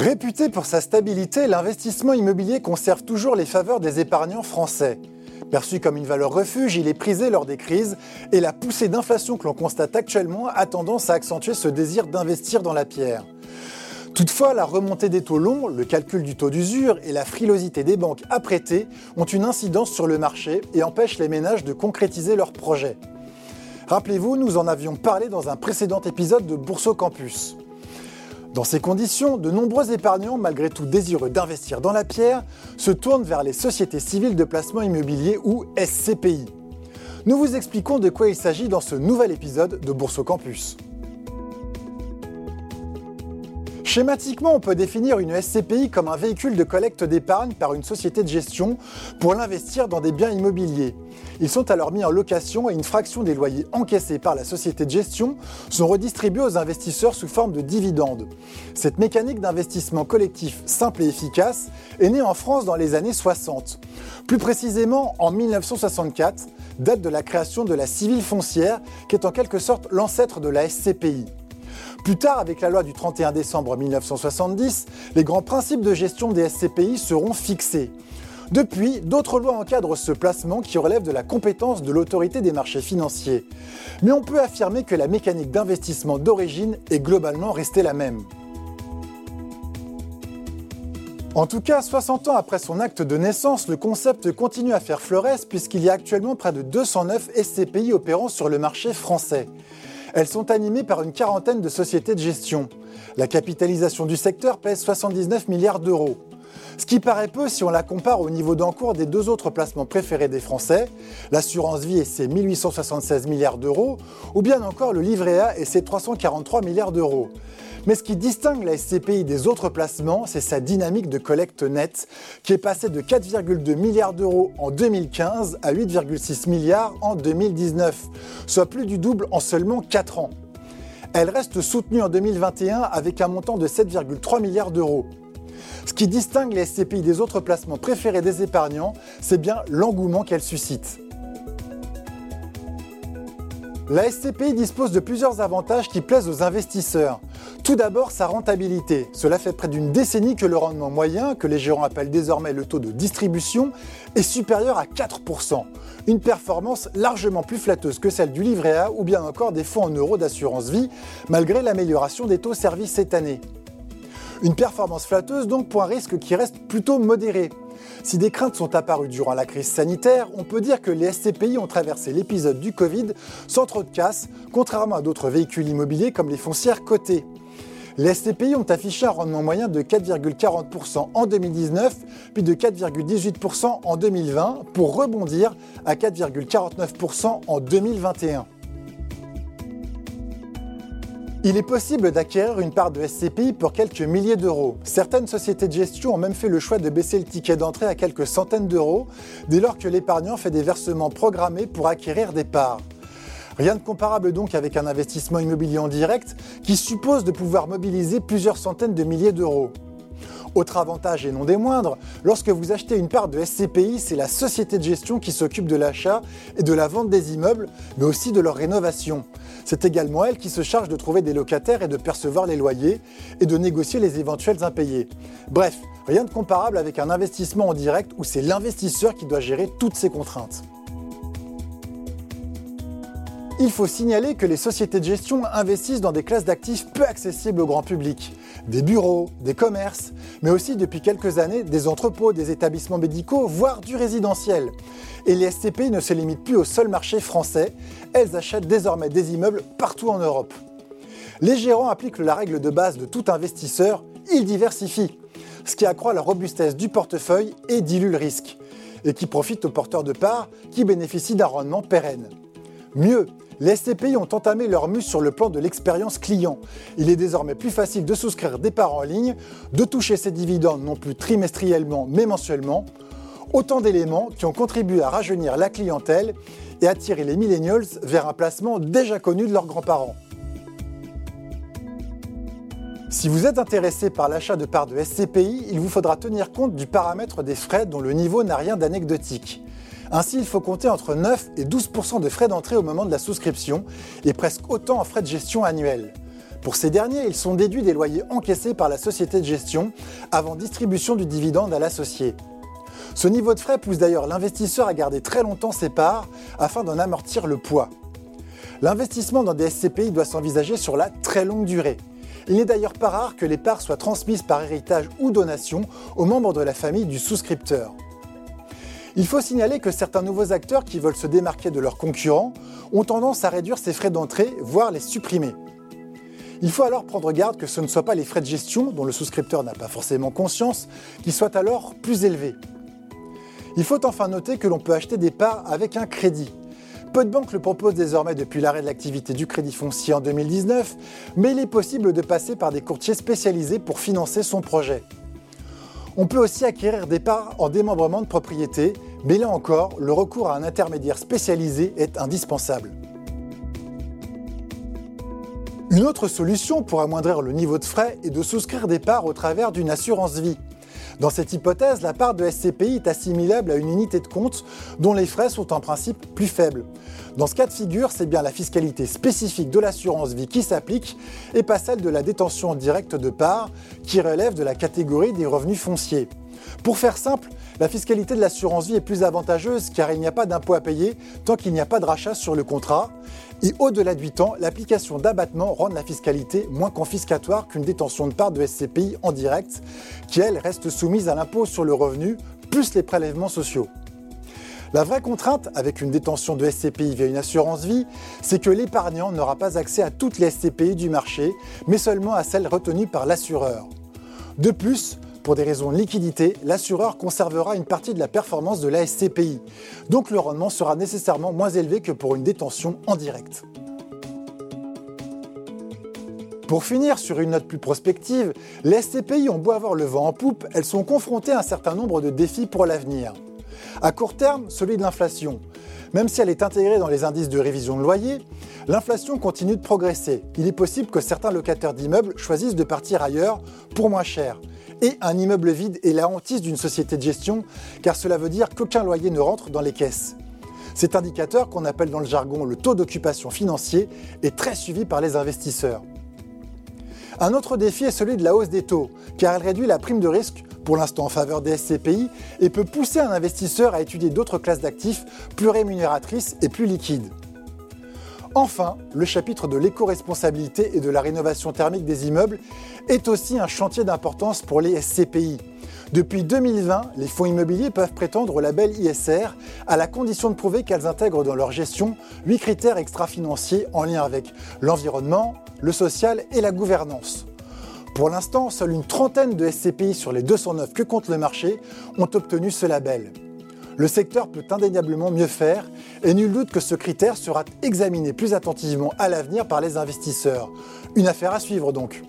Réputé pour sa stabilité, l'investissement immobilier conserve toujours les faveurs des épargnants français. Perçu comme une valeur refuge, il est prisé lors des crises et la poussée d'inflation que l'on constate actuellement a tendance à accentuer ce désir d'investir dans la pierre. Toutefois, la remontée des taux longs, le calcul du taux d'usure et la frilosité des banques à prêter ont une incidence sur le marché et empêchent les ménages de concrétiser leurs projets. Rappelez-vous, nous en avions parlé dans un précédent épisode de Bourso Campus. Dans ces conditions, de nombreux épargnants, malgré tout désireux d'investir dans la pierre, se tournent vers les sociétés civiles de placement immobilier ou SCPI. Nous vous expliquons de quoi il s'agit dans ce nouvel épisode de Bourse Campus. Schématiquement, on peut définir une SCPI comme un véhicule de collecte d'épargne par une société de gestion pour l'investir dans des biens immobiliers. Ils sont alors mis en location et une fraction des loyers encaissés par la société de gestion sont redistribués aux investisseurs sous forme de dividendes. Cette mécanique d'investissement collectif simple et efficace est née en France dans les années 60. Plus précisément en 1964, date de la création de la civile foncière qui est en quelque sorte l'ancêtre de la SCPI. Plus tard, avec la loi du 31 décembre 1970, les grands principes de gestion des SCPI seront fixés. Depuis, d'autres lois encadrent ce placement qui relève de la compétence de l'autorité des marchés financiers. Mais on peut affirmer que la mécanique d'investissement d'origine est globalement restée la même. En tout cas, 60 ans après son acte de naissance, le concept continue à faire fleuresse puisqu'il y a actuellement près de 209 SCPI opérant sur le marché français. Elles sont animées par une quarantaine de sociétés de gestion. La capitalisation du secteur pèse 79 milliards d'euros. Ce qui paraît peu si on la compare au niveau d'encours des deux autres placements préférés des Français, l'assurance vie et ses 1876 milliards d'euros, ou bien encore le livret A et ses 343 milliards d'euros. Mais ce qui distingue la SCPI des autres placements, c'est sa dynamique de collecte nette, qui est passée de 4,2 milliards d'euros en 2015 à 8,6 milliards en 2019, soit plus du double en seulement 4 ans. Elle reste soutenue en 2021 avec un montant de 7,3 milliards d'euros. Ce qui distingue les SCPI des autres placements préférés des épargnants, c'est bien l'engouement qu'elle suscite. La SCPI dispose de plusieurs avantages qui plaisent aux investisseurs. Tout d'abord, sa rentabilité. Cela fait près d'une décennie que le rendement moyen, que les gérants appellent désormais le taux de distribution, est supérieur à 4%. Une performance largement plus flatteuse que celle du livret A ou bien encore des fonds en euros d'assurance vie, malgré l'amélioration des taux servis cette année. Une performance flatteuse donc pour un risque qui reste plutôt modéré. Si des craintes sont apparues durant la crise sanitaire, on peut dire que les SCPI ont traversé l'épisode du Covid sans trop de casse, contrairement à d'autres véhicules immobiliers comme les foncières cotées. Les SCPI ont affiché un rendement moyen de 4,40% en 2019, puis de 4,18% en 2020, pour rebondir à 4,49% en 2021. Il est possible d'acquérir une part de SCPI pour quelques milliers d'euros. Certaines sociétés de gestion ont même fait le choix de baisser le ticket d'entrée à quelques centaines d'euros, dès lors que l'épargnant fait des versements programmés pour acquérir des parts. Rien de comparable donc avec un investissement immobilier en direct qui suppose de pouvoir mobiliser plusieurs centaines de milliers d'euros. Autre avantage et non des moindres, lorsque vous achetez une part de SCPI, c'est la société de gestion qui s'occupe de l'achat et de la vente des immeubles, mais aussi de leur rénovation. C'est également elle qui se charge de trouver des locataires et de percevoir les loyers et de négocier les éventuels impayés. Bref, rien de comparable avec un investissement en direct où c'est l'investisseur qui doit gérer toutes ces contraintes. Il faut signaler que les sociétés de gestion investissent dans des classes d'actifs peu accessibles au grand public. Des bureaux, des commerces, mais aussi depuis quelques années des entrepôts, des établissements médicaux, voire du résidentiel. Et les SCPI ne se limitent plus au seul marché français, elles achètent désormais des immeubles partout en Europe. Les gérants appliquent la règle de base de tout investisseur, ils diversifient, ce qui accroît la robustesse du portefeuille et dilue le risque, et qui profite aux porteurs de parts qui bénéficient d'un rendement pérenne. Mieux, les SCPI ont entamé leur mue sur le plan de l'expérience client. Il est désormais plus facile de souscrire des parts en ligne, de toucher ses dividendes non plus trimestriellement mais mensuellement. Autant d'éléments qui ont contribué à rajeunir la clientèle et attirer les millennials vers un placement déjà connu de leurs grands-parents. Si vous êtes intéressé par l'achat de parts de SCPI, il vous faudra tenir compte du paramètre des frais dont le niveau n'a rien d'anecdotique. Ainsi, il faut compter entre 9 et 12% de frais d'entrée au moment de la souscription et presque autant en frais de gestion annuels. Pour ces derniers, ils sont déduits des loyers encaissés par la société de gestion avant distribution du dividende à l'associé. Ce niveau de frais pousse d'ailleurs l'investisseur à garder très longtemps ses parts afin d'en amortir le poids. L'investissement dans des SCPI doit s'envisager sur la très longue durée. Il n'est d'ailleurs pas rare que les parts soient transmises par héritage ou donation aux membres de la famille du souscripteur. Il faut signaler que certains nouveaux acteurs qui veulent se démarquer de leurs concurrents ont tendance à réduire ces frais d'entrée, voire les supprimer. Il faut alors prendre garde que ce ne soient pas les frais de gestion, dont le souscripteur n'a pas forcément conscience, qui soient alors plus élevés. Il faut enfin noter que l'on peut acheter des parts avec un crédit. Peu de banques le proposent désormais depuis l'arrêt de l'activité du crédit foncier en 2019, mais il est possible de passer par des courtiers spécialisés pour financer son projet. On peut aussi acquérir des parts en démembrement de propriété, mais là encore, le recours à un intermédiaire spécialisé est indispensable. Une autre solution pour amoindrir le niveau de frais est de souscrire des parts au travers d'une assurance vie. Dans cette hypothèse, la part de SCPI est assimilable à une unité de compte dont les frais sont en principe plus faibles. Dans ce cas de figure, c'est bien la fiscalité spécifique de l'assurance vie qui s'applique et pas celle de la détention directe de parts qui relève de la catégorie des revenus fonciers. Pour faire simple, la fiscalité de l'assurance vie est plus avantageuse car il n'y a pas d'impôt à payer tant qu'il n'y a pas de rachat sur le contrat. Et au-delà de 8 ans, l'application d'abattement rend la fiscalité moins confiscatoire qu'une détention de part de SCPI en direct, qui elle reste soumise à l'impôt sur le revenu, plus les prélèvements sociaux. La vraie contrainte avec une détention de SCPI via une assurance vie, c'est que l'épargnant n'aura pas accès à toutes les SCPI du marché, mais seulement à celles retenues par l'assureur. De plus, pour des raisons de liquidité, l'assureur conservera une partie de la performance de la SCPI, donc le rendement sera nécessairement moins élevé que pour une détention en direct. Pour finir sur une note plus prospective, les SCPI ont beau avoir le vent en poupe, elles sont confrontées à un certain nombre de défis pour l'avenir. À court terme, celui de l'inflation. Même si elle est intégrée dans les indices de révision de loyer, l'inflation continue de progresser. Il est possible que certains locataires d'immeubles choisissent de partir ailleurs pour moins cher. Et un immeuble vide est la hantise d'une société de gestion, car cela veut dire qu'aucun loyer ne rentre dans les caisses. Cet indicateur, qu'on appelle dans le jargon le taux d'occupation financier, est très suivi par les investisseurs. Un autre défi est celui de la hausse des taux, car elle réduit la prime de risque, pour l'instant en faveur des SCPI, et peut pousser un investisseur à étudier d'autres classes d'actifs plus rémunératrices et plus liquides. Enfin, le chapitre de l'éco-responsabilité et de la rénovation thermique des immeubles est aussi un chantier d'importance pour les SCPI. Depuis 2020, les fonds immobiliers peuvent prétendre au label ISR à la condition de prouver qu'elles intègrent dans leur gestion 8 critères extra-financiers en lien avec l'environnement, le social et la gouvernance. Pour l'instant, seule une trentaine de SCPI sur les 209 que compte le marché ont obtenu ce label. Le secteur peut indéniablement mieux faire et nul doute que ce critère sera examiné plus attentivement à l'avenir par les investisseurs. Une affaire à suivre donc.